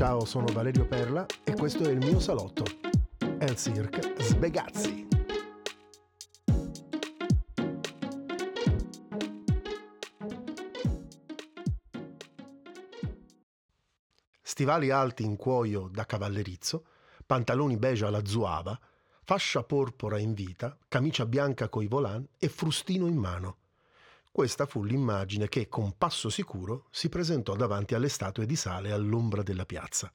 Ciao, sono Valerio Perla e questo è il mio salotto. El Cirque Sbegazzi. Stivali alti in cuoio da cavallerizzo, pantaloni beige alla zuava, fascia porpora in vita, camicia bianca coi volan e frustino in mano. Questa fu l'immagine che, con passo sicuro, si presentò davanti alle statue di sale all'ombra della piazza.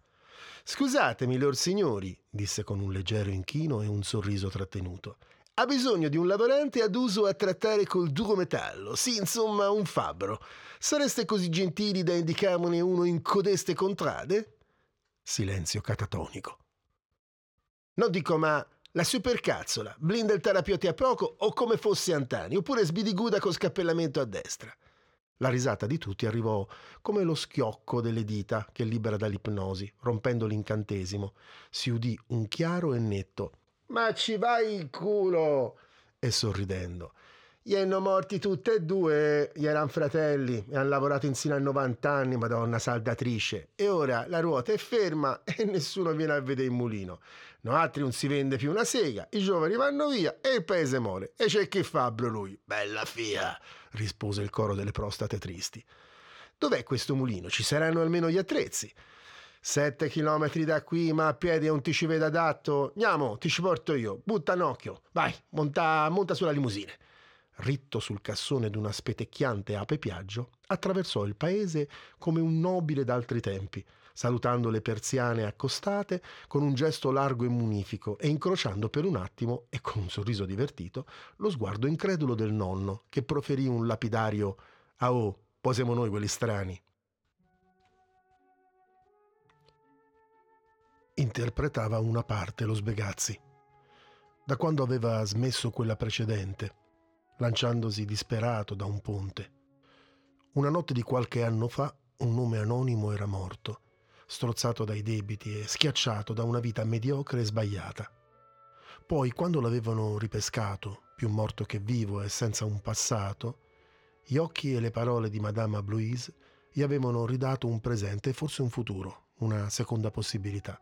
Scusatemi, lor signori, disse con un leggero inchino e un sorriso trattenuto. Ha bisogno di un lavorante ad uso a trattare col duro metallo, sì, insomma, un fabbro. Sareste così gentili da indicarmene uno in codeste contrade? Silenzio catatonico. Non dico ma la supercazzola, blinda il terapeuti a poco o come fosse Antani, oppure sbidiguda con scappellamento a destra. La risata di tutti arrivò come lo schiocco delle dita che libera dall'ipnosi, rompendo l'incantesimo. Si udì un chiaro e netto Ma ci vai il culo! e sorridendo. Gli hanno morti tutti e due, gli erano fratelli e hanno lavorato insieme a 90 anni, madonna saldatrice. E ora la ruota è ferma e nessuno viene a vedere il mulino. No, altri non si vende più una sega, i giovani vanno via e il paese muore. E c'è chi fabbro lui. Bella fia, rispose il coro delle prostate tristi. Dov'è questo mulino? Ci saranno almeno gli attrezzi. Sette chilometri da qui, ma a piedi non ti ci vede adatto. Andiamo, ti ci porto io. Butta un occhio. Vai, monta, monta sulla limusine ritto sul cassone d'una spetecchiante ape piaggio, attraversò il paese come un nobile d'altri tempi, salutando le persiane accostate con un gesto largo e munifico e incrociando per un attimo, e con un sorriso divertito, lo sguardo incredulo del nonno, che proferì un lapidario «Ah oh, poi siamo noi quelli strani». Interpretava una parte lo Sbegazzi. Da quando aveva smesso quella precedente, lanciandosi disperato da un ponte. Una notte di qualche anno fa un nome anonimo era morto, strozzato dai debiti e schiacciato da una vita mediocre e sbagliata. Poi, quando l'avevano ripescato, più morto che vivo e senza un passato, gli occhi e le parole di Madame Blouise gli avevano ridato un presente e forse un futuro, una seconda possibilità.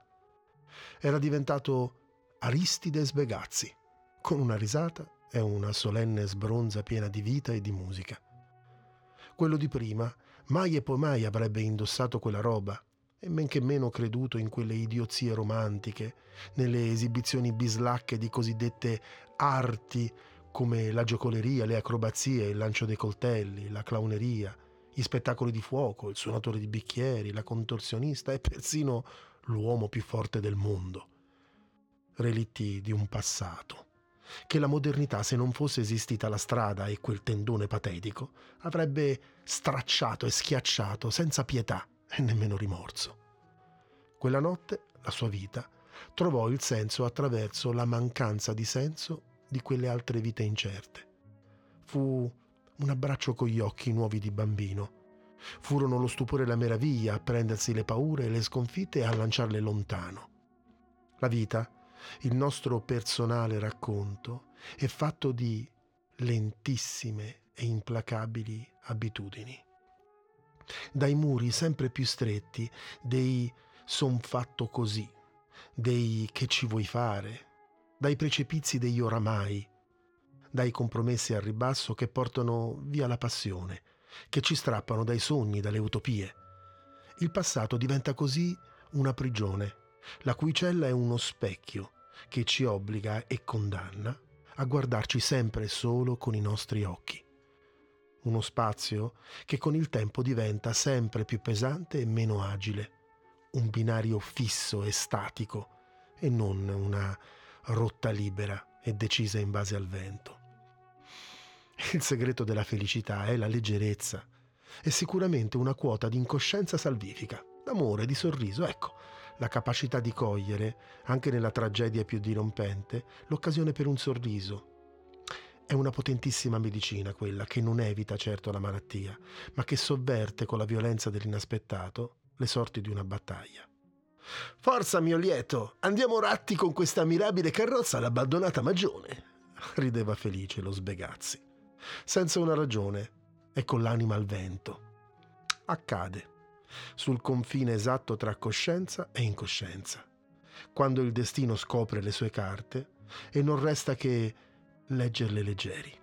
Era diventato Aristide Sbegazzi, con una risata è una solenne sbronza piena di vita e di musica. Quello di prima mai e poi mai avrebbe indossato quella roba e men che meno creduto in quelle idiozie romantiche, nelle esibizioni bislacche di cosiddette arti come la giocoleria, le acrobazie, il lancio dei coltelli, la clowneria, gli spettacoli di fuoco, il suonatore di bicchieri, la contorsionista e persino l'uomo più forte del mondo. Relitti di un passato che la modernità, se non fosse esistita la strada e quel tendone patetico, avrebbe stracciato e schiacciato senza pietà e nemmeno rimorso. Quella notte la sua vita trovò il senso attraverso la mancanza di senso di quelle altre vite incerte. Fu un abbraccio con gli occhi nuovi di bambino. Furono lo stupore e la meraviglia a prendersi le paure e le sconfitte e a lanciarle lontano. La vita il nostro personale racconto è fatto di lentissime e implacabili abitudini. Dai muri sempre più stretti dei son fatto così, dei che ci vuoi fare, dai precepizi degli oramai, dai compromessi al ribasso che portano via la passione, che ci strappano dai sogni, dalle utopie. Il passato diventa così una prigione, la cui cella è uno specchio che ci obbliga e condanna a guardarci sempre solo con i nostri occhi. Uno spazio che con il tempo diventa sempre più pesante e meno agile, un binario fisso e statico e non una rotta libera e decisa in base al vento. Il segreto della felicità è la leggerezza e sicuramente una quota di incoscienza salvifica, d'amore, di sorriso, ecco, la capacità di cogliere, anche nella tragedia più dirompente, l'occasione per un sorriso. È una potentissima medicina quella che non evita certo la malattia, ma che sovverte con la violenza dell'inaspettato le sorti di una battaglia. Forza mio lieto, andiamo ratti con questa mirabile carrozza all'abbandonata magione, rideva felice lo Sbegazzi, senza una ragione e con l'anima al vento. Accade sul confine esatto tra coscienza e incoscienza, quando il destino scopre le sue carte e non resta che leggerle leggeri.